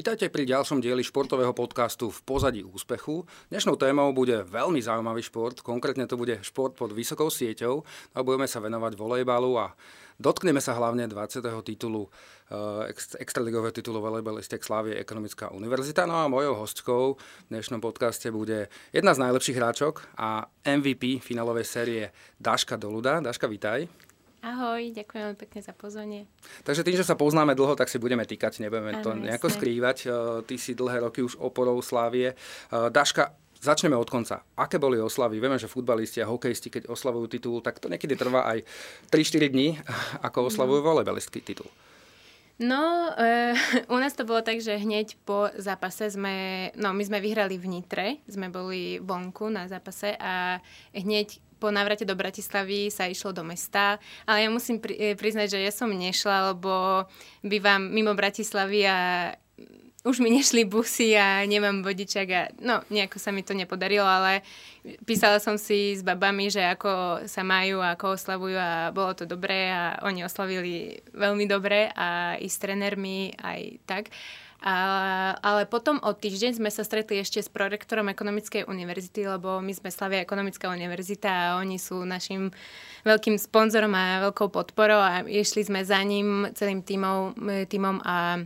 Vítajte pri ďalšom dieli športového podcastu v pozadí úspechu. Dnešnou témou bude veľmi zaujímavý šport, konkrétne to bude šport pod vysokou sieťou a budeme sa venovať volejbalu a dotkneme sa hlavne 20. titulu, eh, extraligového titulu volejbalistek Slávie Ekonomická univerzita. No a mojou hostkou v dnešnom podcaste bude jedna z najlepších hráčok a MVP finálovej série Daška Doluda. Daška, vítaj. Ahoj, ďakujem veľmi pekne za pozvanie. Takže tým, že sa poznáme dlho, tak si budeme týkať, nebudeme to nejako jasne. skrývať. E, ty si dlhé roky už oporou Slávie. E, Daška, Začneme od konca. Aké boli oslavy? Vieme, že futbalisti a hokejisti, keď oslavujú titul, tak to niekedy trvá aj 3-4 dní, ako oslavujú no. titul. No, e, u nás to bolo tak, že hneď po zápase sme, no my sme vyhrali v Nitre, sme boli vonku na zápase a hneď po návrate do Bratislavy sa išlo do mesta, ale ja musím pri, eh, priznať, že ja som nešla, lebo bývam mimo Bratislavy a už mi nešli busy a nemám vodičak a no, nejako sa mi to nepodarilo, ale písala som si s babami, že ako sa majú a ako oslavujú a bolo to dobré a oni oslavili veľmi dobre a i s trenermi aj tak. A, ale potom o týždeň sme sa stretli ešte s prorektorom Ekonomickej univerzity, lebo my sme Slavia Ekonomická univerzita a oni sú našim veľkým sponzorom a veľkou podporou a išli sme za ním celým týmom, týmom a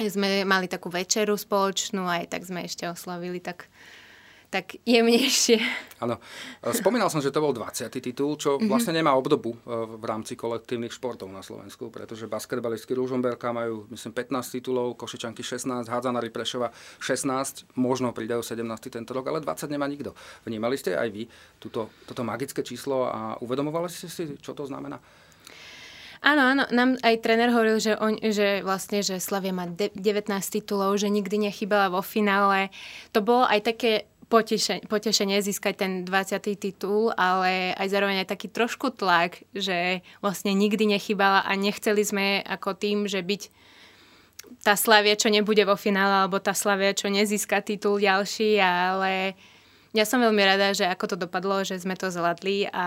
sme mali takú večeru spoločnú aj tak sme ešte oslavili tak tak jemnejšie. Áno. Spomínal som, že to bol 20. titul, čo mm-hmm. vlastne nemá obdobu e, v rámci kolektívnych športov na Slovensku, pretože basketbalistky Ružomberka majú, myslím, 15 titulov, Košičanky 16, Hádzanári Prešova 16, možno pridajú 17 tento rok, ale 20 nemá nikto. Vnímali ste aj vy túto, toto magické číslo a uvedomovali ste si, čo to znamená? Áno, áno, nám aj tréner hovoril, že, on, že vlastne, že Slavia má 19 titulov, že nikdy nechybala vo finále. To bolo aj také potešenie, potešenie získať ten 20. titul, ale aj zároveň aj taký trošku tlak, že vlastne nikdy nechybala a nechceli sme ako tým, že byť tá Slavia, čo nebude vo finále, alebo tá Slavia, čo nezíska titul ďalší, ale ja som veľmi rada, že ako to dopadlo, že sme to zvládli a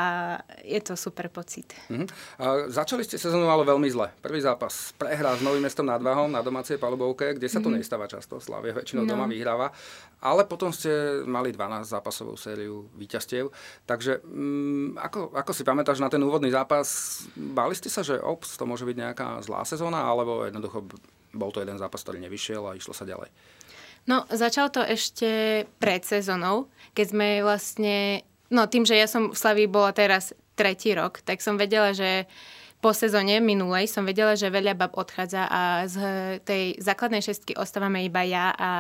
je to super pocit. Uh-huh. A začali ste sezónu ale veľmi zle. Prvý zápas prehrá s Novým mestom nad Váhom na domácej palubovke, kde sa to uh-huh. nestáva často. Slavia väčšinou no. doma vyhráva. Ale potom ste mali 12 zápasovú sériu víťazstiev. Takže um, ako, ako si pamätáš na ten úvodný zápas, báli ste sa, že ops, to môže byť nejaká zlá sezóna, alebo jednoducho bol to jeden zápas, ktorý nevyšiel a išlo sa ďalej? No, začal to ešte pred sezónou, keď sme vlastne, no tým, že ja som v Slavii bola teraz tretí rok, tak som vedela, že po sezóne minulej som vedela, že veľa bab odchádza a z tej základnej šestky ostávame iba ja a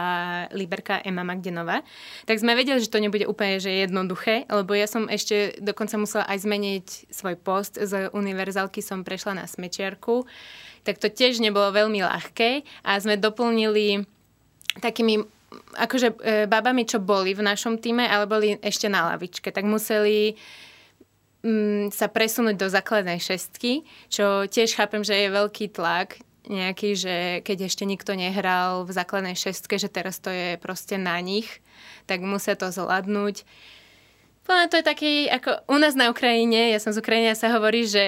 Liberka Ema Magdenová. Tak sme vedeli, že to nebude úplne že jednoduché, lebo ja som ešte dokonca musela aj zmeniť svoj post. Z univerzálky som prešla na smečiarku, tak to tiež nebolo veľmi ľahké a sme doplnili takými akože e, babami, čo boli v našom týme, ale boli ešte na lavičke, tak museli mm, sa presunúť do základnej šestky, čo tiež chápem, že je veľký tlak nejaký, že keď ešte nikto nehral v základnej šestke, že teraz to je proste na nich, tak musia to zvládnuť. No, to je taký, ako u nás na Ukrajine, ja som z Ukrajiny, sa hovorí, že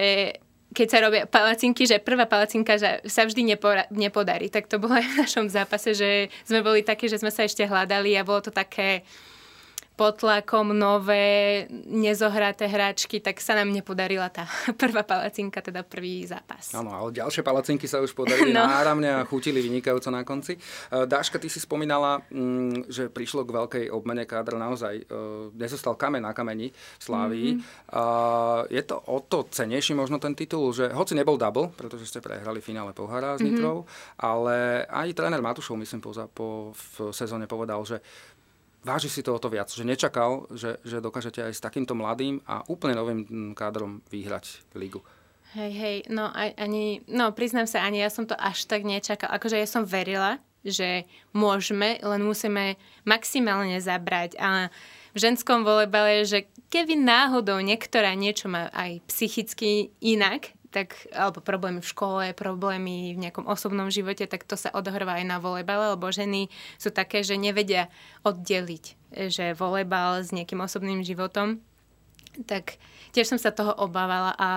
keď sa robia palacinky, že prvá palacinka že sa vždy nepora- nepodarí. Tak to bolo aj v našom zápase, že sme boli takí, že sme sa ešte hľadali a bolo to také pod tlakom nové, nezohraté hráčky, tak sa nám nepodarila tá prvá palacinka, teda prvý zápas. Áno, ale ďalšie palacinky sa už podarili no. náramne a chutili vynikajúco na konci. E, Dáška, ty si spomínala, mm, že prišlo k veľkej obmene kádra, naozaj e, nezostal kamen na kameni v Slávii. Mm-hmm. Je to o to cenejší možno ten titul, že hoci nebol double, pretože ste prehrali finále pohára s mhm. Nitrou, mm-hmm. ale aj tréner Matušov, myslím, po, po v sezóne povedal, že váži si to o to viac, že nečakal, že, že dokážete aj s takýmto mladým a úplne novým mm, kádrom vyhrať ligu. Hej, hej, no ani, no priznám sa, ani ja som to až tak nečakal. Akože ja som verila, že môžeme, len musíme maximálne zabrať. A v ženskom volebale, že keby náhodou niektorá niečo má aj psychicky inak, tak, alebo problémy v škole, problémy v nejakom osobnom živote, tak to sa odohráva aj na volejbale, lebo ženy sú také, že nevedia oddeliť, že volejbal s nejakým osobným životom. Tak tiež som sa toho obávala a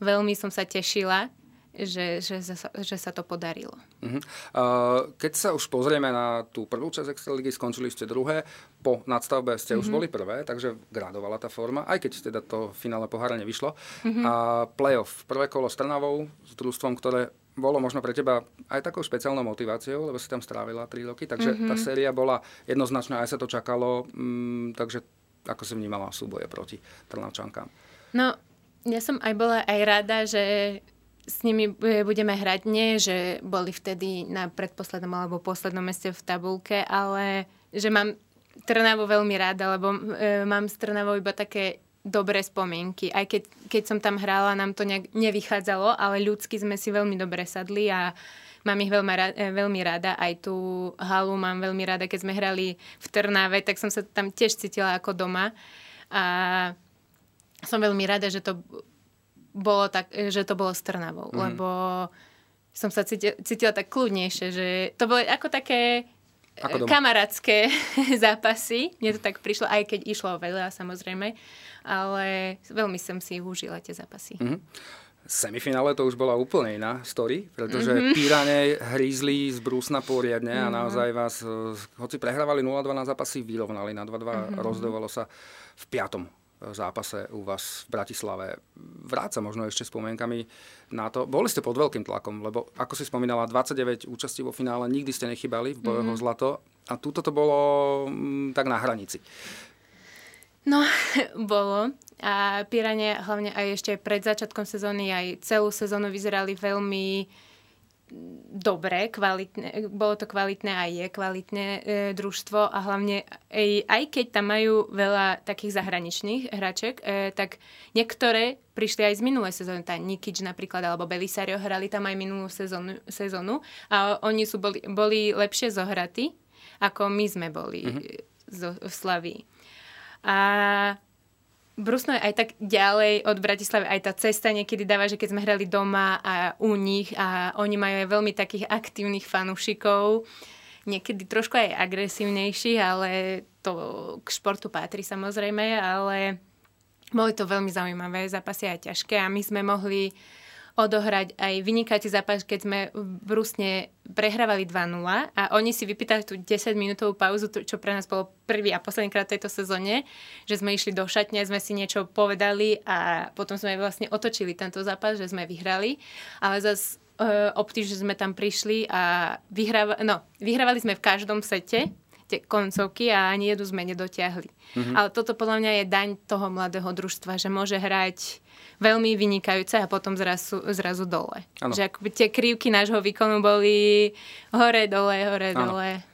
veľmi som sa tešila, že, že, že, sa, to podarilo. Uh-huh. Uh, keď sa už pozrieme na tú prvú časť Extraligy, skončili ste druhé, po nadstavbe ste uh-huh. už mhm. boli prvé, takže gradovala tá forma, aj keď teda to finále pohára nevyšlo. Uh-huh. A playoff, prvé kolo s Trnavou, s družstvom, ktoré bolo možno pre teba aj takou špeciálnou motiváciou, lebo si tam strávila 3 roky, takže mm-hmm. tá séria bola jednoznačná, aj sa to čakalo, mm, takže ako si vnímala súboje proti Trnavčankám? No, ja som aj bola aj rada, že s nimi budeme hrať. Nie, že boli vtedy na predposlednom alebo poslednom meste v tabulke, ale že mám Trnavo veľmi rada, lebo e, mám s Trnavou iba také dobré spomienky. Aj keď, keď som tam hrála, nám to nejak nevychádzalo, ale ľudsky sme si veľmi dobre sadli a mám ich veľmi, rada, e, veľmi rada. Aj tú halu mám veľmi rada. Keď sme hrali v Trnave, tak som sa tam tiež cítila ako doma. A som veľmi rada, že to bolo tak, že to bolo s Trnavou, mm. lebo som sa cítila, cítila tak kľudnejšie, že to bolo ako také ako kamarátske zápasy. Mne to tak prišlo, aj keď išlo veľa samozrejme, ale veľmi som si užila tie zápasy. Mm-hmm. Semifinále to už bola úplne iná story, pretože mm-hmm. Pírane hrízli z brúsna poriadne mm-hmm. a mhm. naozaj vás, eh, hoci prehrávali 0-2 na zápasy, vyrovnali na 2-2, mm-hmm. rozdovalo sa v piatom zápase u vás v Bratislave. Vráca možno ešte spomienkami na to. Boli ste pod veľkým tlakom, lebo ako si spomínala, 29 účastí vo finále, nikdy ste nechybali v bojoch mm-hmm. o zlato a túto to bolo m, mm, tak na hranici. No, bolo. A Piranie hlavne aj ešte pred začiatkom sezóny, aj celú sezónu vyzerali veľmi dobre, kvalitné, bolo to kvalitné a je kvalitné e, družstvo a hlavne aj, aj keď tam majú veľa takých zahraničných hraček, e, tak niektoré prišli aj z minulej sezóny, tá Nikič napríklad alebo Belisario hrali tam aj minulú sezónu, sezónu a oni sú boli, boli lepšie zohratí, ako my sme boli mm-hmm. zo, v Slavii. A Brusno je aj tak ďalej od Bratislavy, aj tá cesta niekedy dáva, že keď sme hrali doma a u nich a oni majú aj veľmi takých aktívnych fanúšikov, niekedy trošku aj agresívnejších, ale to k športu patrí samozrejme, ale boli to veľmi zaujímavé zápasy a ťažké a my sme mohli odohrať aj vynikajúci zápas, keď sme v Brusne prehrávali 2-0 a oni si vypýtali tú 10-minútovú pauzu, čo pre nás bolo prvý a posledný krát v tejto sezóne, že sme išli do šatne, sme si niečo povedali a potom sme vlastne otočili tento zápas, že sme vyhrali, ale zase optiž, že sme tam prišli a vyhráva, no, vyhrávali sme v každom sete, tie koncovky a ani jednu sme nedotiahli. Mm-hmm. Ale toto podľa mňa je daň toho mladého družstva, že môže hrať veľmi vynikajúce a potom zrazu, zrazu dole. Ano. Že akoby tie krivky nášho výkonu boli hore, dole, hore, ano. dole.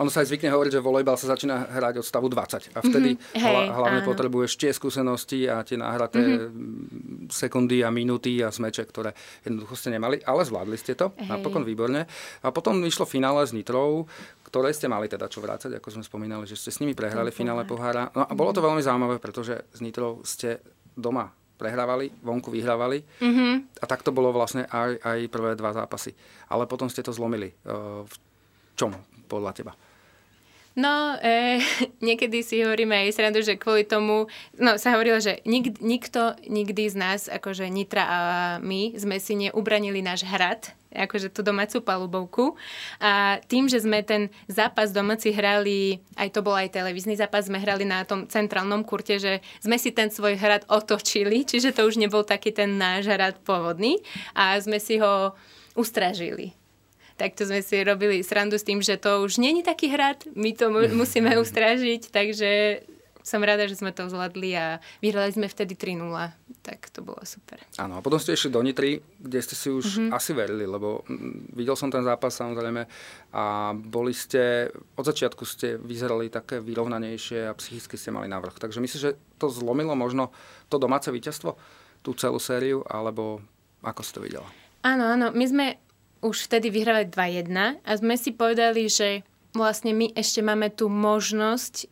Ono sa aj zvykne hovoriť, že volejbal sa začína hrať od stavu 20 a vtedy mm-hmm. Hla, hlavne áno. potrebuješ tie skúsenosti a tie nahraté mm-hmm. sekundy a minúty a smeče, ktoré jednoducho ste nemali, ale zvládli ste to, Hej. napokon výborne. A potom vyšlo finále s Nitrou, ktoré ste mali teda čo vrácať, ako sme spomínali, že ste s nimi prehrali finále pohára. No a bolo to veľmi zaujímavé, pretože s Nitrou ste doma prehrávali, vonku vyhrávali. Mm-hmm. A tak to bolo vlastne aj, aj prvé dva zápasy. Ale potom ste to zlomili. E, v čom podľa teba? No, e, niekedy si hovoríme aj srandu, že kvôli tomu, no sa hovorilo, že nik, nikto nikdy z nás, akože Nitra a my, sme si neubranili náš hrad, akože tú domácu palubovku. A tým, že sme ten zápas domáci hrali, aj to bol aj televízny zápas, sme hrali na tom centrálnom kurte, že sme si ten svoj hrad otočili, čiže to už nebol taký ten náš hrad pôvodný a sme si ho ustražili tak to sme si robili srandu s tým, že to už není taký hrad, my to musíme ustrážiť, takže som rada, že sme to zvládli a vyhrali sme vtedy 3-0, tak to bolo super. Áno, a potom ste išli do Nitry, kde ste si už mm-hmm. asi verili, lebo mm, videl som ten zápas samozrejme a boli ste, od začiatku ste vyzerali také vyrovnanejšie a psychicky ste mali navrh. Takže myslím, že to zlomilo možno to domáce víťazstvo, tú celú sériu, alebo ako ste to videla? Áno, áno, my sme už vtedy vyhrávali 2-1 a sme si povedali, že vlastne my ešte máme tú možnosť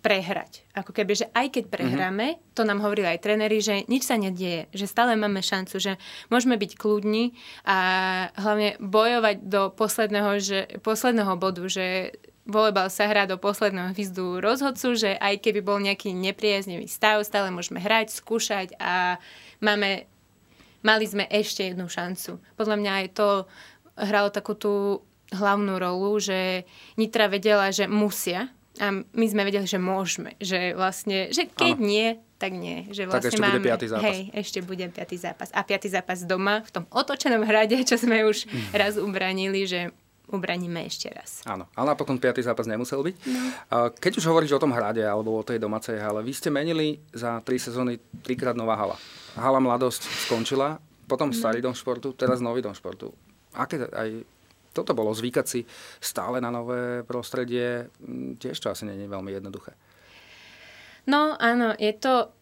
prehrať. Ako keby, že aj keď prehráme, mm-hmm. to nám hovorili aj tréneri, že nič sa nedieje, že stále máme šancu, že môžeme byť kľudní a hlavne bojovať do posledného, že, posledného bodu, že volebal sa hrá do posledného hvizdu rozhodcu, že aj keby bol nejaký nepriaznivý stav, stále môžeme hrať, skúšať a máme mali sme ešte jednu šancu. Podľa mňa aj to hralo takú tú hlavnú rolu, že Nitra vedela, že musia a my sme vedeli, že môžeme. Že vlastne, že keď ano. nie, tak nie. Že vlastne tak ešte máme, bude piatý zápas. Hej, ešte bude piatý zápas. A piatý zápas doma, v tom otočenom hrade, čo sme už mm. raz ubranili, že ubraníme ešte raz. Áno, ale napokon piatý zápas nemusel byť. No. Keď už hovoríš o tom hrade alebo o tej domácej hale, vy ste menili za tri sezóny trikrát nová hala. Hala Mladosť skončila, potom no. starý dom športu, teraz nový dom športu. Aké aj toto bolo zvykať si stále na nové prostredie, tiež to asi nie je veľmi jednoduché. No áno, je to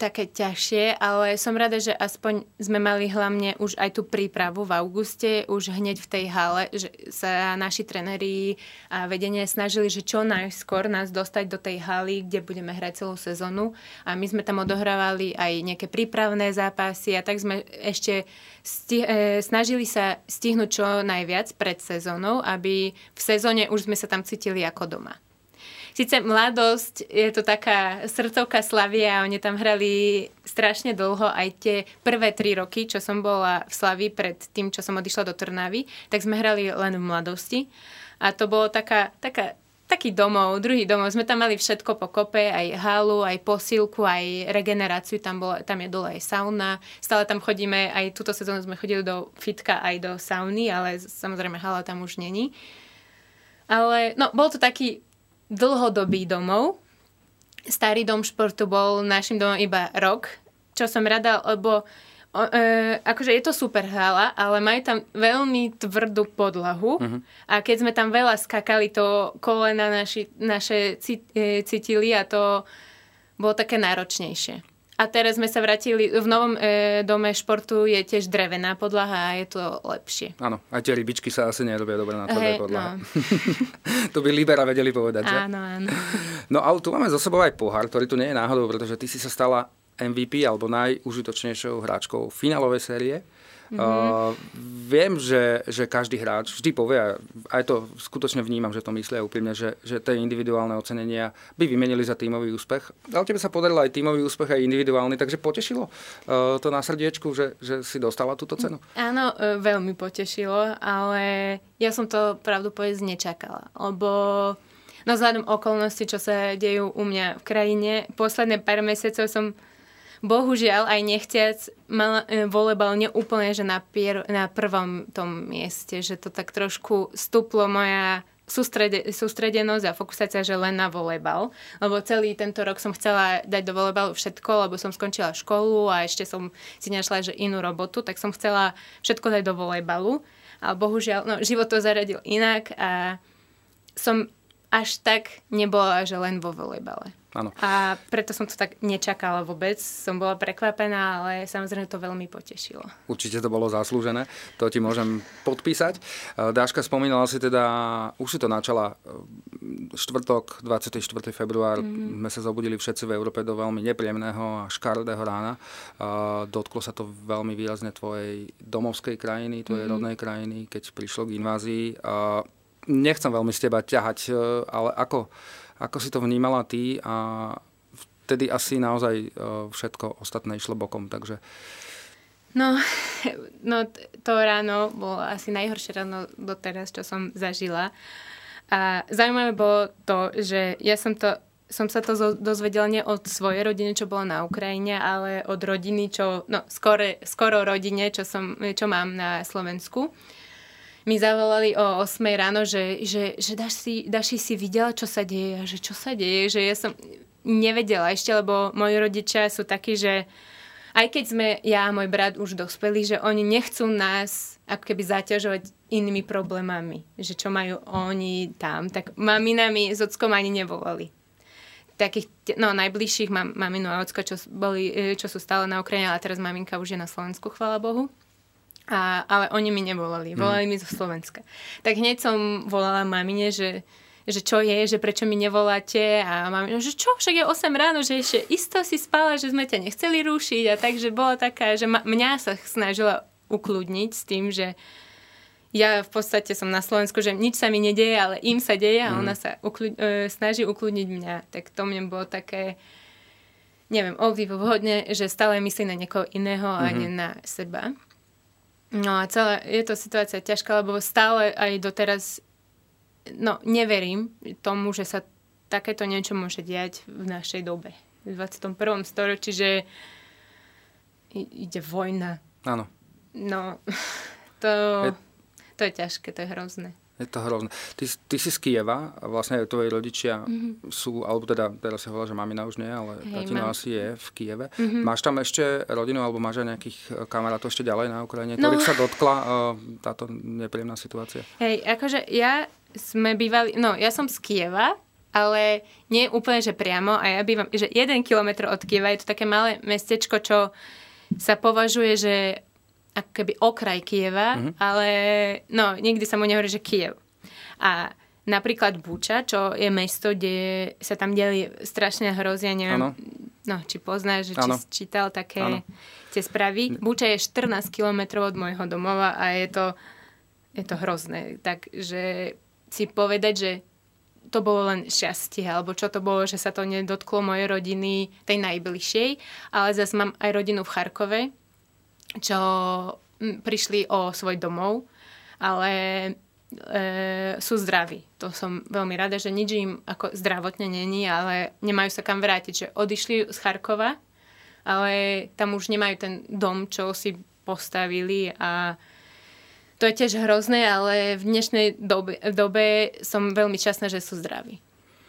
také ťažšie, ale som rada, že aspoň sme mali hlavne už aj tú prípravu v auguste, už hneď v tej hale, že sa naši trenéri a vedenie snažili, že čo najskôr nás dostať do tej haly, kde budeme hrať celú sezónu. A my sme tam odohrávali aj nejaké prípravné zápasy a tak sme ešte sti- e, snažili sa stihnúť čo najviac pred sezónou, aby v sezóne už sme sa tam cítili ako doma. Sice mladosť, je to taká srdcovka Slavia, oni tam hrali strašne dlho, aj tie prvé tri roky, čo som bola v Slavi pred tým, čo som odišla do Trnavy, tak sme hrali len v mladosti. A to bolo taká, taká taký domov, druhý domov. Sme tam mali všetko po kope, aj halu, aj posílku, aj regeneráciu. Tam, bola, tam je dole aj sauna. Stále tam chodíme, aj túto sezónu sme chodili do fitka, aj do sauny, ale samozrejme hala tam už není. Ale no, bol to taký dlhodobý domov. Starý dom športu bol našim domom iba rok, čo som rada, lebo o, e, akože je to super hala, ale majú tam veľmi tvrdú podlahu uh-huh. a keď sme tam veľa skakali, to kolena naši, naše cít, e, cítili a to bolo také náročnejšie. A teraz sme sa vrátili, v novom e, dome športu je tiež drevená podlaha a je to lepšie. Áno, aj tie rybičky sa asi nerobia dobre na tvrdej podlahe. No. to by Libera vedeli povedať, že? Áno, áno. no ale tu máme za sebou aj pohár, ktorý tu nie je náhodou, pretože ty si sa stala MVP alebo najužitočnejšou hráčkou finálovej série Mm-hmm. Uh, viem, že, že každý hráč vždy povie, a aj to skutočne vnímam, že to myslia úprimne, že, že tie individuálne ocenenia by vymenili za tímový úspech. Ale tebe sa podarilo aj tímový úspech, aj individuálny, takže potešilo uh, to na srdiečku, že, že si dostala túto cenu? Áno, uh, veľmi potešilo, ale ja som to pravdu povedať nečakala, lebo no vzhľadom okolností, čo sa dejú u mňa v krajine, posledné pár mesiacov som bohužiaľ aj nechtiac mal e, volebal neúplne, že na, pier, na prvom tom mieste, že to tak trošku stuplo moja sústrede, sústredenosť a fokusácia, že len na volejbal. Lebo celý tento rok som chcela dať do volejbalu všetko, lebo som skončila školu a ešte som si našla že inú robotu, tak som chcela všetko dať do volejbalu. Ale bohužiaľ, no, život to zaradil inak a som až tak nebola, že len vo volejbale. Áno. A preto som to tak nečakala vôbec. Som bola prekvapená, ale samozrejme to veľmi potešilo. Určite to bolo zaslúžené. To ti môžem podpísať. E, Dáška spomínala si teda, už si to načala, e, štvrtok, 24. február, mm-hmm. sme sa zobudili všetci v Európe do veľmi nepríjemného a škaredého rána. E, dotklo sa to veľmi výrazne tvojej domovskej krajiny, tvojej mm-hmm. rodnej krajiny, keď prišlo k invázii. Nechcem veľmi z teba ťahať, ale ako ako si to vnímala ty a vtedy asi naozaj e, všetko ostatné išlo bokom, takže... No, no to ráno bolo asi najhoršie ráno doteraz, čo som zažila. A zaujímavé bolo to, že ja som to som sa to dozvedela nie od svojej rodiny, čo bola na Ukrajine, ale od rodiny, čo, no, skore, skoro rodine, čo, som, čo mám na Slovensku mi zavolali o 8 ráno, že, že, že Daši, Daši si videla, čo sa deje. Že čo sa deje, že ja som nevedela ešte, lebo moji rodičia sú takí, že aj keď sme ja a môj brat už dospeli, že oni nechcú nás ako keby zaťažovať inými problémami, že čo majú oni tam, tak maminami s ockom ani nevolali. Takých, no najbližších mám maminu a ocko, čo, boli, e, čo sú stále na Ukrajine, ale teraz maminka už je na Slovensku, chvála Bohu. A, ale oni mi nevolali, volali mm. mi zo Slovenska. Tak hneď som volala mamine, že, že čo je, že prečo mi nevoláte a mamina, že čo, však je 8 ráno, že ešte isto si spala, že sme ťa nechceli rušiť a takže bola taká, že ma, mňa sa snažila ukludniť s tým, že ja v podstate som na Slovensku, že nič sa mi nedeje, ale im sa deje a mm. ona sa ukľu, e, snaží ukludniť mňa. Tak to mne bolo také neviem, obdivuhodne, že stále myslí na niekoho iného mm-hmm. a nie mhm. na seba. No a celá, je to situácia ťažká, lebo stále aj doteraz no, neverím tomu, že sa takéto niečo môže diať v našej dobe. V 21. storočí, že ide vojna. Áno. No, to, je, to je ťažké, to je hrozné. Je to hrozné. Ty, ty si z Kieva a vlastne tvoji rodičia mm-hmm. sú, alebo teda teraz sa hovorila, že mamina už nie, ale hey, tatino mám. asi je v Kieve. Mm-hmm. Máš tam ešte rodinu alebo máš aj nejakých eh, kamarátov ešte ďalej na Ukrajine, no. ktorých sa dotkla uh, táto nepríjemná situácia? Hej, akože ja sme bývali, no ja som z Kieva, ale nie úplne, že priamo a ja bývam, že jeden kilometr od Kieva je to také malé mestečko, čo sa považuje, že ako keby okraj Kieva, mm-hmm. ale no, nikdy sa mu nehovorí, že Kiev. A napríklad Buča, čo je mesto, kde sa tam deli strašne hrozia, neviem, ano. no, či poznáš, či si čítal také ano. tie správy. Buča je 14 kilometrov od môjho domova a je to, je to hrozné. Takže si povedať, že to bolo len šťastie, alebo čo to bolo, že sa to nedotklo mojej rodiny, tej najbližšej, ale zase mám aj rodinu v Charkove, čo prišli o svoj domov, ale e, sú zdraví. To som veľmi rada, že nič im ako zdravotne není, ale nemajú sa kam vrátiť. Že odišli z Charkova, ale tam už nemajú ten dom, čo si postavili a to je tiež hrozné, ale v dnešnej dobe, dobe som veľmi časná, že sú zdraví.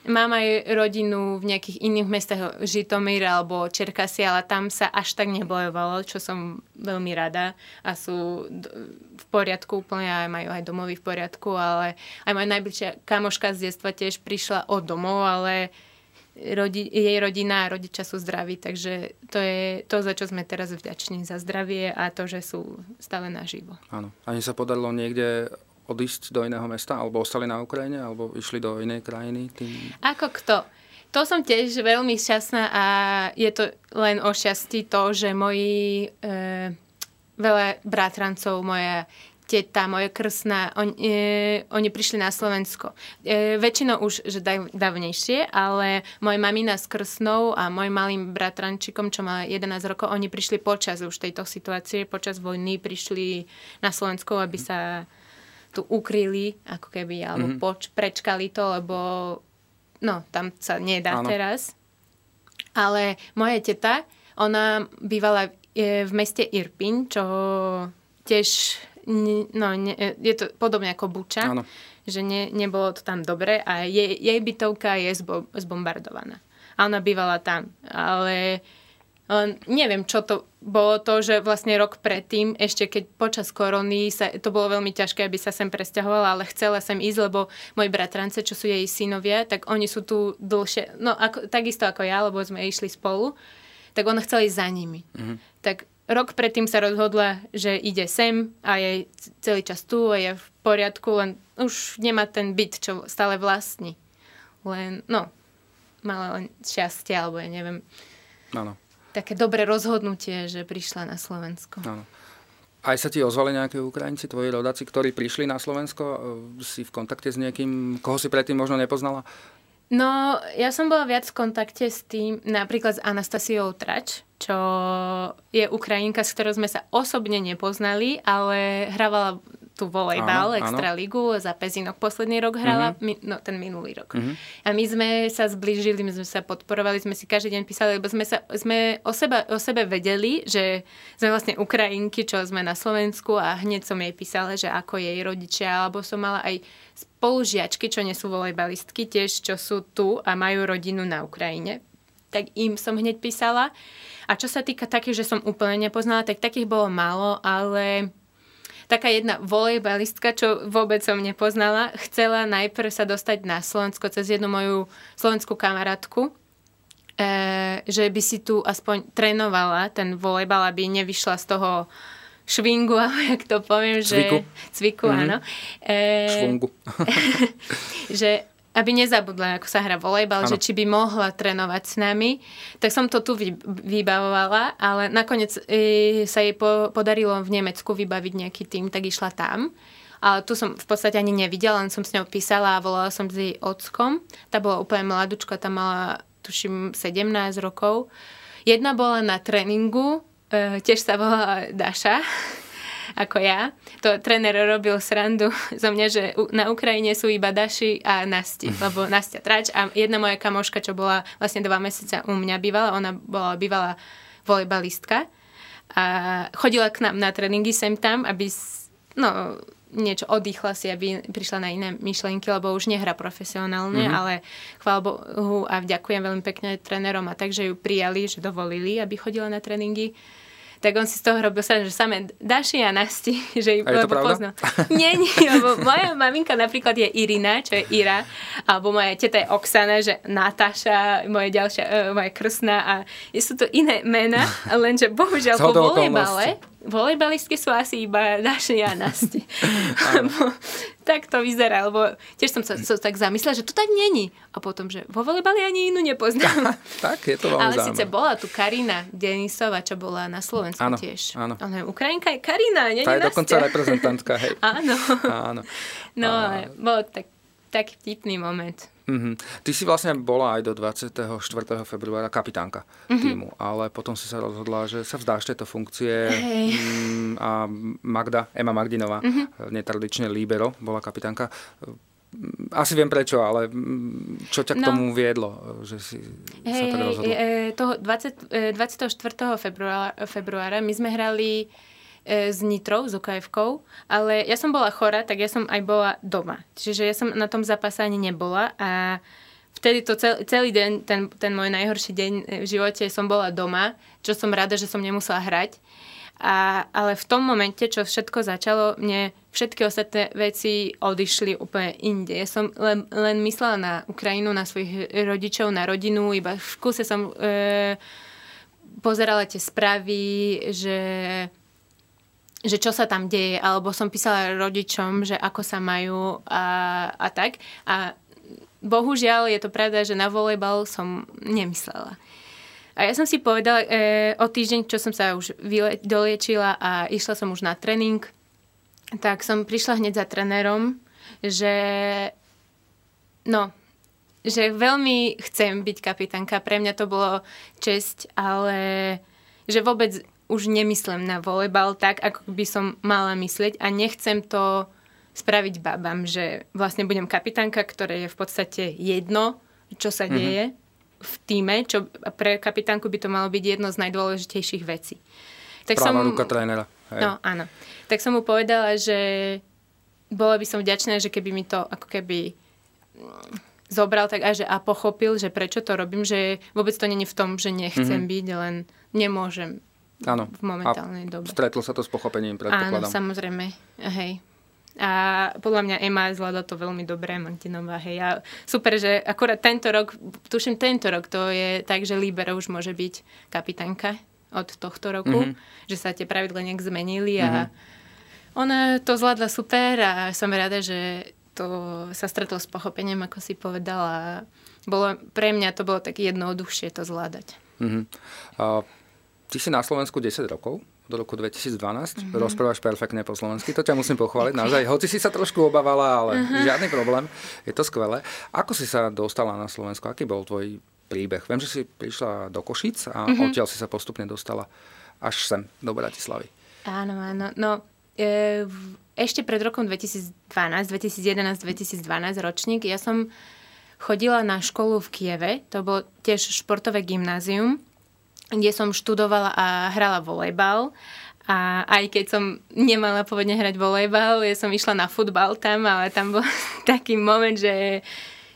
Mám aj rodinu v nejakých iných mestách, Žitomír alebo Čerkasy, ale tam sa až tak nebojovalo, čo som veľmi rada a sú v poriadku úplne a majú aj domovy v poriadku, ale aj moja najbližšia kamoška z detstva tiež prišla od domov, ale rodi, jej rodina a rodičia sú zdraví, takže to je to, za čo sme teraz vďační, za zdravie a to, že sú stále naživo. Áno. Ani sa podarilo niekde odísť do iného mesta, alebo ostali na Ukrajine, alebo išli do inej krajiny? Tým... Ako kto? To som tiež veľmi šťastná a je to len o šťastí to, že moji e, veľa bratrancov, moja teta, moja krsná, on, e, oni prišli na Slovensko. E, väčšinou už že dav, dávnejšie, ale moja mamina s krsnou a môj malým bratrančikom, čo má 11 rokov, oni prišli počas už tejto situácie, počas vojny prišli na Slovensko, aby sa tu ukryli, ako keby, alebo mm-hmm. poč, prečkali to, lebo no, tam sa nedá Áno. teraz. Ale moja teta, ona bývala e, v meste Irpin, čo tiež no, ne, je to podobne ako Buča, Áno. že ne, nebolo to tam dobre a jej, jej bytovka je zbo, zbombardovaná. A ona bývala tam. Ale neviem, čo to bolo to, že vlastne rok predtým, ešte keď počas korony, sa, to bolo veľmi ťažké, aby sa sem presťahovala, ale chcela sem ísť, lebo moji bratrance, čo sú jej synovia, tak oni sú tu dlhšie, no ako, takisto ako ja, lebo sme išli spolu, tak ona chcela ísť za nimi. Mm-hmm. Tak rok predtým sa rozhodla, že ide sem a je celý čas tu a je v poriadku, len už nemá ten byt, čo stále vlastní. Len, no, mala len šťastie, alebo ja neviem. Áno také dobré rozhodnutie, že prišla na Slovensko. Áno. Aj sa ti ozvali nejaké Ukrajinci, tvoji rodáci, ktorí prišli na Slovensko? Si v kontakte s niekým, koho si predtým možno nepoznala? No, ja som bola viac v kontakte s tým, napríklad s Anastasiou Trač, čo je Ukrajinka, s ktorou sme sa osobne nepoznali, ale hrávala tú volejbal, Extraligu, za Pezinok posledný rok hrala, mm-hmm. mi, no ten minulý rok. Mm-hmm. A my sme sa zblížili, my sme sa podporovali, sme si každý deň písali, lebo sme, sa, sme o, seba, o sebe vedeli, že sme vlastne Ukrajinky, čo sme na Slovensku a hneď som jej písala, že ako jej rodičia, alebo som mala aj spolužiačky, čo nie sú volejbalistky, tiež čo sú tu a majú rodinu na Ukrajine. Tak im som hneď písala. A čo sa týka takých, že som úplne nepoznala, tak takých bolo málo, ale taká jedna volejbalistka, čo vôbec som nepoznala, chcela najprv sa dostať na Slovensko cez jednu moju slovenskú kamarátku, e, že by si tu aspoň trénovala ten volejbal, aby nevyšla z toho švingu, alebo jak to poviem, cviku. že... Cviku. mm-hmm. áno. E, Švungu. že aby nezabudla, ako sa hrá volejbal, že či by mohla trénovať s nami. Tak som to tu vybavovala, ale nakoniec e, sa jej po, podarilo v Nemecku vybaviť nejaký tým, tak išla tam. Ale tu som v podstate ani nevidela, len som s ňou písala a volala som s jej ockom. Tá bola úplne mladúčka, tá mala tuším 17 rokov. Jedna bola na tréningu, e, tiež sa volala Daša, ako ja. To tréner robil srandu zo mňa, že na Ukrajine sú iba Daši a Nasti, lebo Nastia Trač a jedna moja kamoška, čo bola vlastne dva mesiaca u mňa bývala, ona bola bývala volejbalistka a chodila k nám na tréningy sem tam, aby no, niečo oddychla si, aby prišla na iné myšlienky, lebo už nehra profesionálne, mm-hmm. ale chvála Bohu a ďakujem veľmi pekne trénerom a takže ju prijali, že dovolili, aby chodila na tréningy tak on si z toho robil sa, že samé Daši a Nasti, že ju poznal. Nie, nie, lebo moja maminka napríklad je Irina, čo je Ira, alebo moja teta je Oksana, že Natáša, moja ďalšia, uh, moja krsná a sú to iné mená, lenže bohužiaľ po volejbale, volejbalistky sú asi iba Daši a Nasti. tak to vyzerá, lebo tiež som sa so, tak zamyslela, že to tak není. A potom, že vo volejbali ani inú nepoznám. tak, je to veľmi Ale síce bola tu Karina Denisova, čo bola na Slovensku áno, tiež. Áno, áno. Ukrajinka je Karina, nie Tá je dokonca reprezentantka, hej. áno. áno. No, a... bol tak, taký vtipný moment. Mm-hmm. Ty si vlastne bola aj do 24. februára kapitánka mm-hmm. týmu, ale potom si sa rozhodla, že sa vzdáš tejto funkcie hey. Mm, a Magda, Ema Magdinová, mm-hmm. netradične Libero, bola kapitánka. Asi viem prečo, ale mm, čo ťa k no, tomu viedlo, že si hey, sa tak rozhodla? Hey, toho 20, 24. Februára, februára my sme hrali E, s Nitrou, s okf ale ja som bola chora, tak ja som aj bola doma. Čiže ja som na tom zápase nebola a vtedy to cel, celý deň, ten, ten môj najhorší deň v živote som bola doma, čo som rada, že som nemusela hrať. A, ale v tom momente, čo všetko začalo, mne všetky ostatné veci odišli úplne inde. Ja som len, len myslela na Ukrajinu, na svojich rodičov, na rodinu, iba v kuse som e, pozerala tie správy, že že čo sa tam deje, alebo som písala rodičom, že ako sa majú a, a tak. A bohužiaľ je to pravda, že na volejbal som nemyslela. A ja som si povedala e, o týždeň, čo som sa už vyle, doliečila a išla som už na tréning, tak som prišla hneď za trénerom, že no, že veľmi chcem byť kapitánka. Pre mňa to bolo česť, ale že vôbec už nemyslím na volejbal tak, ako by som mala myslieť a nechcem to spraviť babám, že vlastne budem kapitánka, ktoré je v podstate jedno, čo sa mm-hmm. deje v týme, čo pre kapitánku by to malo byť jedno z najdôležitejších vecí. Tak Práva som, ruka trénera. Hej. No, áno. Tak som mu povedala, že bola by som vďačná, že keby mi to ako keby mm, zobral tak aj, že a pochopil, že prečo to robím, že vôbec to není v tom, že nechcem mm-hmm. byť, len nemôžem Áno. v momentálnej a dobe. stretlo sa to s pochopením, predpokladám. Áno, samozrejme. Hej. A podľa mňa Ema zvláda to veľmi dobre, Magdinová, hej. A super, že akurát tento rok, tuším tento rok, to je tak, že Libero už môže byť kapitánka od tohto roku, mm-hmm. že sa tie pravidla nejak zmenili a mm-hmm. ona to zvládla super a som rada, že to sa stretlo s pochopením, ako si povedala. Bolo, pre mňa to bolo tak jednoduchšie to zvládať. Mm-hmm. Uh, Ty si na Slovensku 10 rokov, do roku 2012. Mm-hmm. Rozprávaš perfektne po slovensky, to ťa musím pochváliť. Naozaj, hoci si sa trošku obávala, ale uh-huh. žiadny problém. Je to skvelé. Ako si sa dostala na Slovensku? Aký bol tvoj príbeh? Viem, že si prišla do Košic a uh-huh. odtiaľ si sa postupne dostala až sem, do Bratislavy. Áno, áno. No, e, ešte pred rokom 2012, 2011, 2012 ročník, ja som chodila na školu v Kieve, to bolo tiež športové gymnázium kde som študovala a hrala volejbal. A aj keď som nemala pôvodne hrať volejbal, ja som išla na futbal tam, ale tam bol taký moment, že,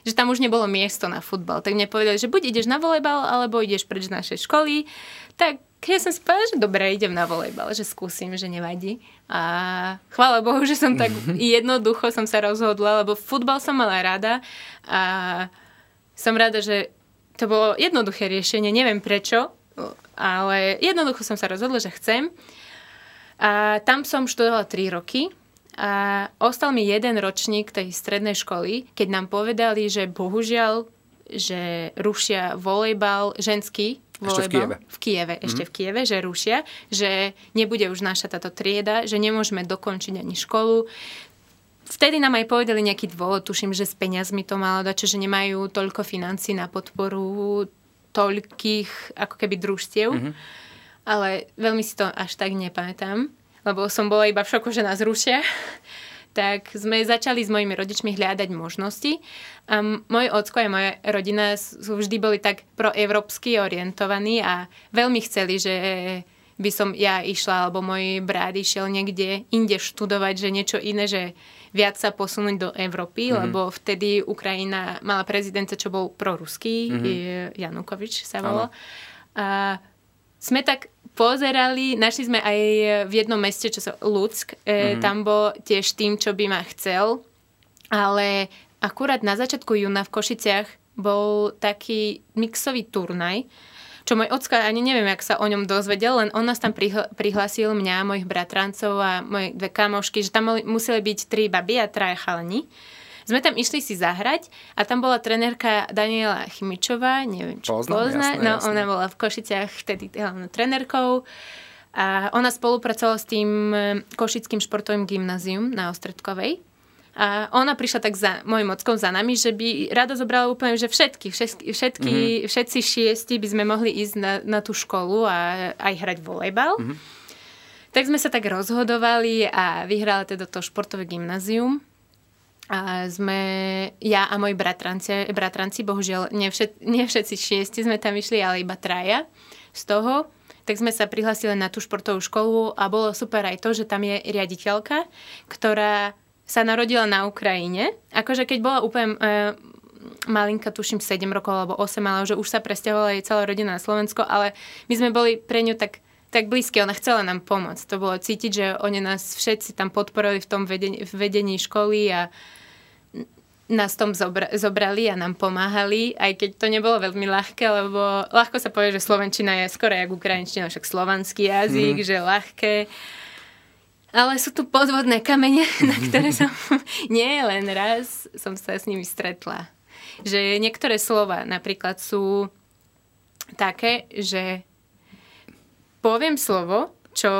že tam už nebolo miesto na futbal. Tak mne povedali, že buď ideš na volejbal, alebo ideš preč z našej školy. Tak ja som si povedala, že dobre, idem na volejbal, že skúsim, že nevadí. A chvála Bohu, že som tak jednoducho som sa rozhodla, lebo futbal som mala rada a som rada, že to bolo jednoduché riešenie, neviem prečo, ale jednoducho som sa rozhodla, že chcem. A tam som študovala 3 roky a ostal mi jeden ročník tej strednej školy, keď nám povedali, že bohužiaľ, že rušia volejbal ženský, volejbal, ešte v Kieve. V Kieve, ešte mm. v Kieve, že rušia, že nebude už naša táto trieda, že nemôžeme dokončiť ani školu. Vtedy nám aj povedali nejaký dôvod, tuším, že s peniazmi to malo dať, že nemajú toľko financí na podporu toľkých ako keby družstiev, mm-hmm. ale veľmi si to až tak nepamätám, lebo som bola iba v šoku, že nás rušia. tak sme začali s mojimi rodičmi hľadať možnosti. A môj ocko a moja rodina sú vždy boli tak proevropsky orientovaní a veľmi chceli, že by som ja išla, alebo môj brat išiel niekde inde študovať, že niečo iné, že viac sa posunúť do Európy, mm-hmm. lebo vtedy Ukrajina mala prezidenta, čo bol proruský, mm-hmm. Janukovič sa volal. A sme tak pozerali, našli sme aj v jednom meste, čo sa Luck, mm-hmm. tam bol tiež tým, čo by ma chcel, ale akurát na začiatku júna v Košiciach bol taký mixový turnaj, čo môj ocko, ani neviem, jak sa o ňom dozvedel, len on nás tam prihl- prihlásil mňa, mojich bratrancov a moje dve kamošky, že tam museli byť tri baby a traja chalani. Sme tam išli si zahrať a tam bola trenérka Daniela Chimičová, neviem, či Poznám, pozná. Jasné, no, jasné. ona bola v Košiciach vtedy hlavnou trenérkou. A ona spolupracovala s tým eh, Košickým športovým gymnázium na Ostredkovej. A ona prišla tak za môjim ockom za nami, že by rada zobrala úplne, že všetky, všetky, všetky mm-hmm. všetci šiesti by sme mohli ísť na, na tú školu a aj hrať volejbal. Mm-hmm. Tak sme sa tak rozhodovali a vyhrala teda to športové gymnázium. A sme, ja a moji bratranci, bratranci, bohužiaľ, nie, všet, nie všetci šiesti sme tam išli, ale iba traja z toho tak sme sa prihlásili na tú športovú školu a bolo super aj to, že tam je riaditeľka, ktorá sa narodila na Ukrajine. Akože keď bola úplne e, malinka, tuším 7 rokov alebo 8, ale že už sa presťahovala jej celá rodina na Slovensko, ale my sme boli pre ňu tak tak blízke, ona chcela nám pomôcť. To bolo cítiť, že oni nás všetci tam podporili v tom vedení, v vedení školy a nás tom zobra- zobrali a nám pomáhali, aj keď to nebolo veľmi ľahké, lebo ľahko sa povie, že Slovenčina je skoro jak Ukrajinčina, však slovanský jazyk, mm. že ľahké. Ale sú tu podvodné kamene, na ktoré som nie len raz som sa s nimi stretla. Že niektoré slova napríklad sú také, že poviem slovo, čo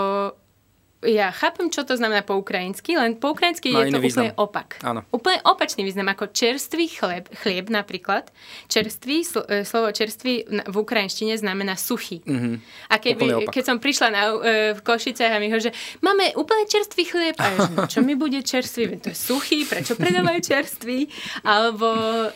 ja chápem, čo to znamená po ukrajinsky, len po ukrajinsky je to význam. úplne opak. Áno. Úplne opačný význam, ako čerstvý chleb, chlieb napríklad. Čerstvý, e, slovo čerstvý v ukrajinštine znamená suchý. Mm-hmm. A keby, keď som prišla na, e, v Košice a mi ho, že máme úplne čerstvý chlieb, a že, no, čo mi bude čerstvý? To je suchý, prečo predávajú čerstvý? Alebo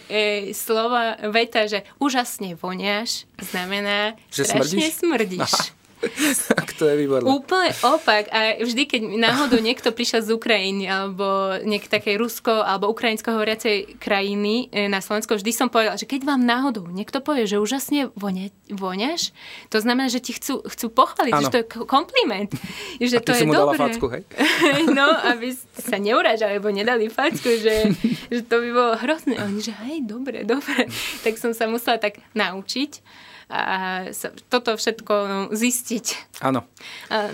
e, slova, veta, že úžasne voniaš, znamená, že strašne smrdíš. smrdíš. Tak to je výborné. Úplne opak. A vždy, keď náhodou niekto prišiel z Ukrajiny alebo niek takej rusko alebo ukrajinsko hovoriacej krajiny e, na Slovensko, vždy som povedala, že keď vám náhodou niekto povie, že úžasne vonia, voniaš, to znamená, že ti chcú, chcú pochváliť, ano. že to je kompliment. Že A to je mu dobré. dala facku, hej? no, aby sa neurážali, alebo nedali facku, že, že to by bolo hrozné. Oni, že hej, dobre, dobre. Tak som sa musela tak naučiť a toto všetko no, zistiť. Áno.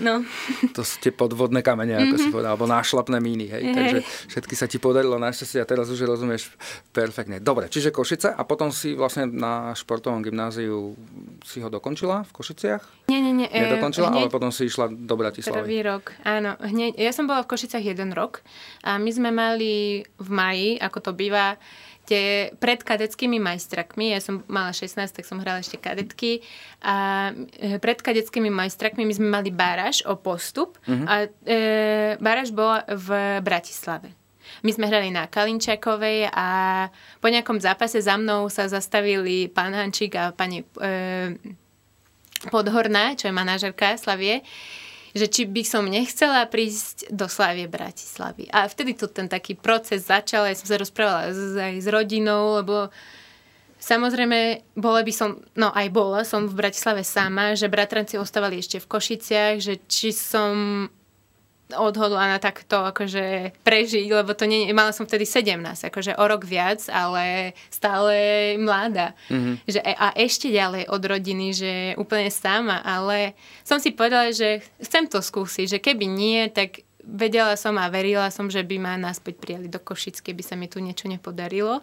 no. To sú tie podvodné kamene, ako mm-hmm. si povedal, alebo nášlapné míny. Hej. Hej. Takže všetky sa ti podarilo našťastie a teraz už rozumieš perfektne. Dobre, čiže Košice a potom si vlastne na športovom gymnáziu si ho dokončila v Košiciach? Nie, nie, nie. Nedokončila, hneď, ale potom si išla do Bratislavy. Prvý rok, áno. Hneď, ja som bola v Košicach jeden rok a my sme mali v maji, ako to býva, tie pred kadeckými majstrakmi, ja som mala 16, tak som hrala ešte kadetky a e, pred kadeckými majstrakmi my sme mali báraž o postup uh-huh. a e, báraž bola v Bratislave. My sme hrali na Kalinčakovej a po nejakom zápase za mnou sa zastavili pán Hančík a pani e, Podhorná, čo je manažerka Slavie že či by som nechcela prísť do Slávie Bratislavy. A vtedy tu ten taký proces začal, ja som sa rozprávala aj s rodinou, lebo Samozrejme, bola by som, no aj bola som v Bratislave sama, že bratranci ostávali ešte v Košiciach, že či som odhodlaná takto akože prežiť, lebo to nie, mala som vtedy 17, akože o rok viac, ale stále mladá. Mm-hmm. Že, e, a ešte ďalej od rodiny, že úplne sama, ale som si povedala, že chcem to skúsiť, že keby nie, tak vedela som a verila som, že by ma naspäť prijali do Košic, keby sa mi tu niečo nepodarilo.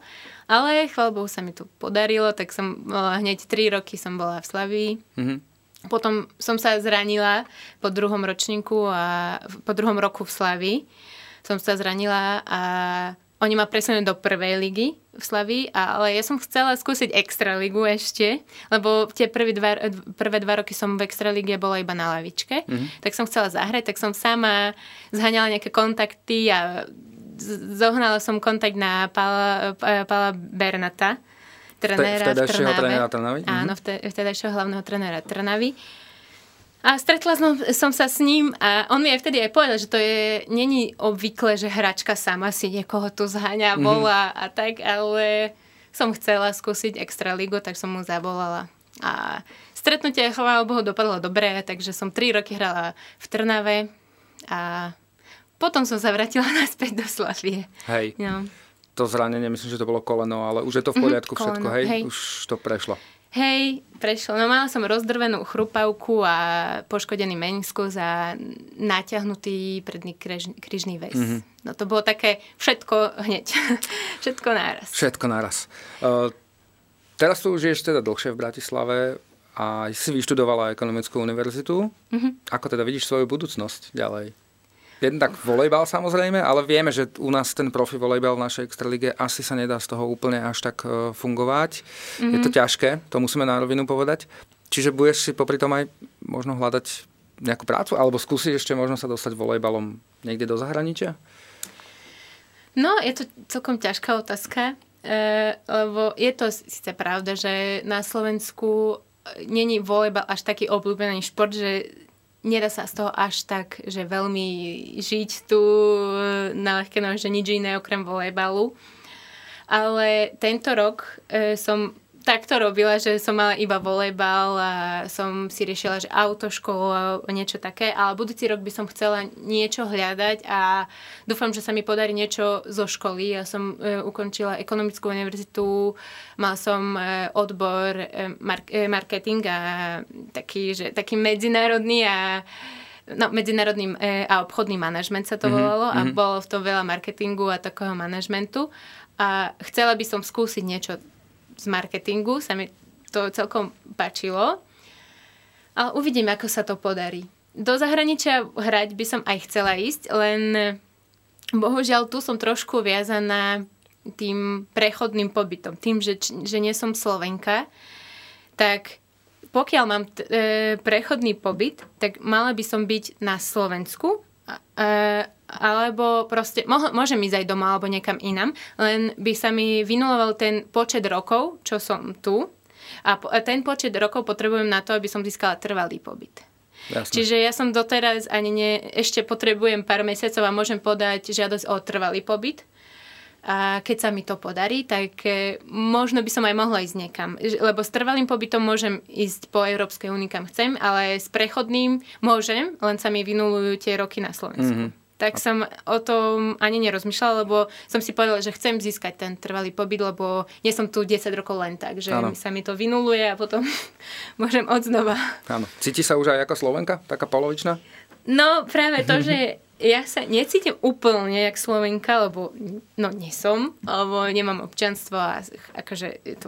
Ale chvála Bohu sa mi tu podarilo, tak som hneď 3 roky som bola v Slavii. Mm-hmm potom som sa zranila po druhom ročníku a po druhom roku v Slavi som sa zranila a oni ma presunuli do prvej ligy v Slavii, ale ja som chcela skúsiť extraligu ešte, lebo tie prvé dva, prvé dva roky som v extralíge bola iba na lavičke, mm-hmm. tak som chcela zahrať, tak som sama zhaňala nejaké kontakty a zohnala som kontakt na Pala, Pala Bernata, trenéra v Trnave. Trenéra Trnavy? Áno, mhm. vtedajšieho hlavného trenéra Trnavy. A stretla som, som sa s ním a on mi aj vtedy aj povedal, že to je, není obvykle, že hračka sama si niekoho tu zháňa, mhm. volá mm-hmm. a tak, ale som chcela skúsiť extra ligu, tak som mu zavolala. A stretnutie, chvála Bohu, dopadlo dobre, takže som 3 roky hrala v Trnave a potom som sa vrátila naspäť do Slavie. Hej. No. To zranenie, myslím, že to bolo koleno, ale už je to v mhm, poriadku mm-hmm, všetko, koleno, hej? hej? Už to prešlo. Hej, prešlo. No mala som rozdrvenú chrupavku a poškodený meniskus a natiahnutý predný križ, križný väz. Mm-hmm. No to bolo také všetko hneď. všetko náraz. Všetko náraz. Uh, teraz tu žiješ teda dlhšie v Bratislave a si vyštudovala ekonomickú univerzitu. Mm-hmm. Ako teda vidíš svoju budúcnosť ďalej? Jednak volejbal samozrejme, ale vieme, že u nás ten profi volejbal v našej extralige asi sa nedá z toho úplne až tak e, fungovať. Mm-hmm. Je to mhm. ťažké, to musíme na rovinu povedať. Čiže budeš si popri tom aj možno hľadať nejakú prácu, alebo skúsiť ešte možno sa dostať volejbalom niekde do zahraničia? No, je to celkom ťažká otázka, e, lebo je to síce pravda, že na Slovensku není volejbal až taký obľúbený šport, že nedá sa z toho až tak, že veľmi žiť tu na ľahké nohe, že nič iné okrem volejbalu. Ale tento rok e, som tak to robila, že som mala iba volejbal a som si riešila, že autoškolu a niečo také, ale budúci rok by som chcela niečo hľadať a dúfam, že sa mi podarí niečo zo školy. Ja som e, ukončila ekonomickú univerzitu, mal som e, odbor e, mark- e, marketing a taký, že, taký medzinárodný a no, medzinárodný e, a obchodný manažment sa to mm-hmm, volalo a mm-hmm. bolo v tom veľa marketingu a takého manažmentu a chcela by som skúsiť niečo z marketingu, sa mi to celkom páčilo. Ale uvidím, ako sa to podarí. Do zahraničia hrať by som aj chcela ísť, len bohužiaľ tu som trošku viazaná tým prechodným pobytom. Tým, že, že nie som Slovenka, tak pokiaľ mám t- e, prechodný pobyt, tak mala by som byť na Slovensku e, alebo proste, môžem ísť aj doma alebo niekam inam, len by sa mi vynuloval ten počet rokov, čo som tu a, po- a ten počet rokov potrebujem na to, aby som získala trvalý pobyt. Jasne. Čiže ja som doteraz ani ne, ešte potrebujem pár mesiacov a môžem podať žiadosť o trvalý pobyt. A keď sa mi to podarí, tak e, možno by som aj mohla ísť niekam. Lebo s trvalým pobytom môžem ísť po Európskej únii kam chcem, ale s prechodným môžem, len sa mi vynulujú tie roky na Slovensku. Mm-hmm tak som o tom ani nerozmýšľala, lebo som si povedala, že chcem získať ten trvalý pobyt, lebo nie som tu 10 rokov len tak, že ano. sa mi to vynuluje a potom môžem od znova. Áno. Cíti sa už aj ako Slovenka? Taká polovičná? No práve to, že ja sa necítim úplne jak Slovenka, lebo no nie som, alebo nemám občanstvo a akože je to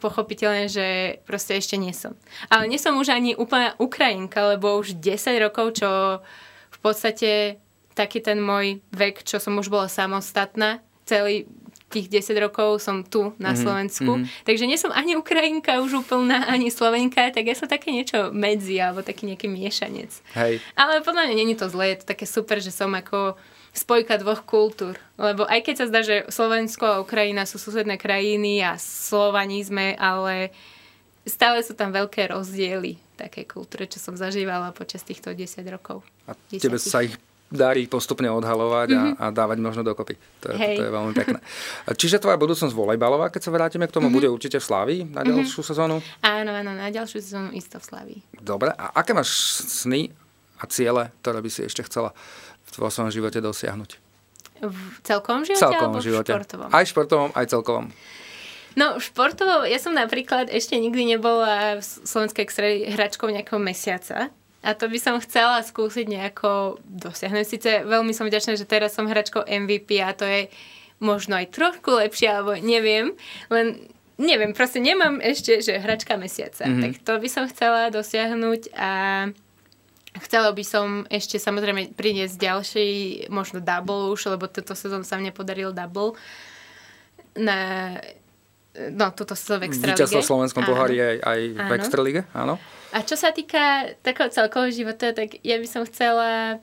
pochopiteľné, že proste ešte nie som. Ale nie som už ani úplne Ukrajinka, lebo už 10 rokov, čo v podstate taký ten môj vek, čo som už bola samostatná, celý tých 10 rokov som tu na mm-hmm, Slovensku. Mm-hmm. Takže nie som ani Ukrajinka už úplná, ani Slovenka, tak ja som také niečo medzi, alebo taký nejaký miešanec. Hej. Ale podľa mňa není to zlé, je to také super, že som ako spojka dvoch kultúr. Lebo aj keď sa zdá, že Slovensko a Ukrajina sú susedné krajiny a Slovani sme, ale stále sú tam veľké rozdiely také kultúre, čo som zažívala počas týchto 10 rokov. A tebe sa ich darí postupne odhalovať mm-hmm. a, a dávať možno dokopy. To je, to je veľmi pekné. Čiže tvoja budúcnosť volejbalová, keď sa vrátime k tomu, mm-hmm. bude určite v Slávii na mhm. ďalšiu mm-hmm. sezónu? Áno, áno, na ďalšiu sezónu isto v Slávii. Dobre, a aké máš sny a ciele, ktoré by si ešte chcela v svojom živote dosiahnuť? V celkovom živote celkovom alebo živote. v športovom? Aj športovom, aj celkovom. No, športovo, ja som napríklad ešte nikdy nebola v slovenskej hračkou nejakého mesiaca. A to by som chcela skúsiť nejako dosiahnuť. Sice veľmi som vďačná, že teraz som hračkou MVP a to je možno aj trošku lepšie, alebo neviem. Len neviem, proste nemám ešte, že hračka mesiaca. Mm-hmm. Tak to by som chcela dosiahnuť a Chcela by som ešte samozrejme priniesť ďalší, možno double už, lebo toto sezón sa mne podaril double. Na, no, túto sezón v Extralíge. Víťazstvo v Slovenskom pohári aj, aj v Extralíge, áno. A čo sa týka takého celkového života, tak ja by som chcela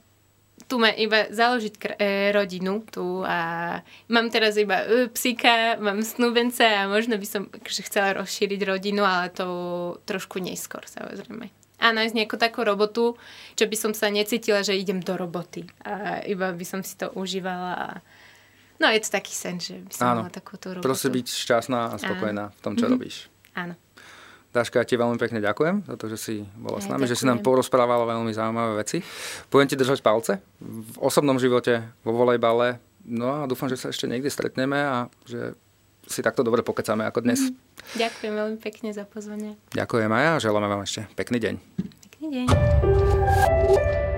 tu ma iba založiť kr- e, rodinu tu a mám teraz iba e, psíka, mám snúbenca a možno by som chcela rozšíriť rodinu, ale to trošku neskôr samozrejme. A nájsť nejakú takú robotu, čo by som sa necítila, že idem do roboty a iba by som si to užívala a No je to taký sen, že by som Áno. mala takúto robotu. Proste byť šťastná a spokojná Áno. v tom, čo mm-hmm. robíš. Áno. Dáška, ti veľmi pekne ďakujem za to, že si bola s nami, že si nám porozprávala veľmi zaujímavé veci. Budem ti držať palce v osobnom živote, vo volejbale. No a dúfam, že sa ešte niekde stretneme a že si takto dobre pokecáme ako dnes. Mm. Ďakujem veľmi pekne za pozvanie. Ďakujem aj a želáme vám ešte pekný deň. Pekný deň.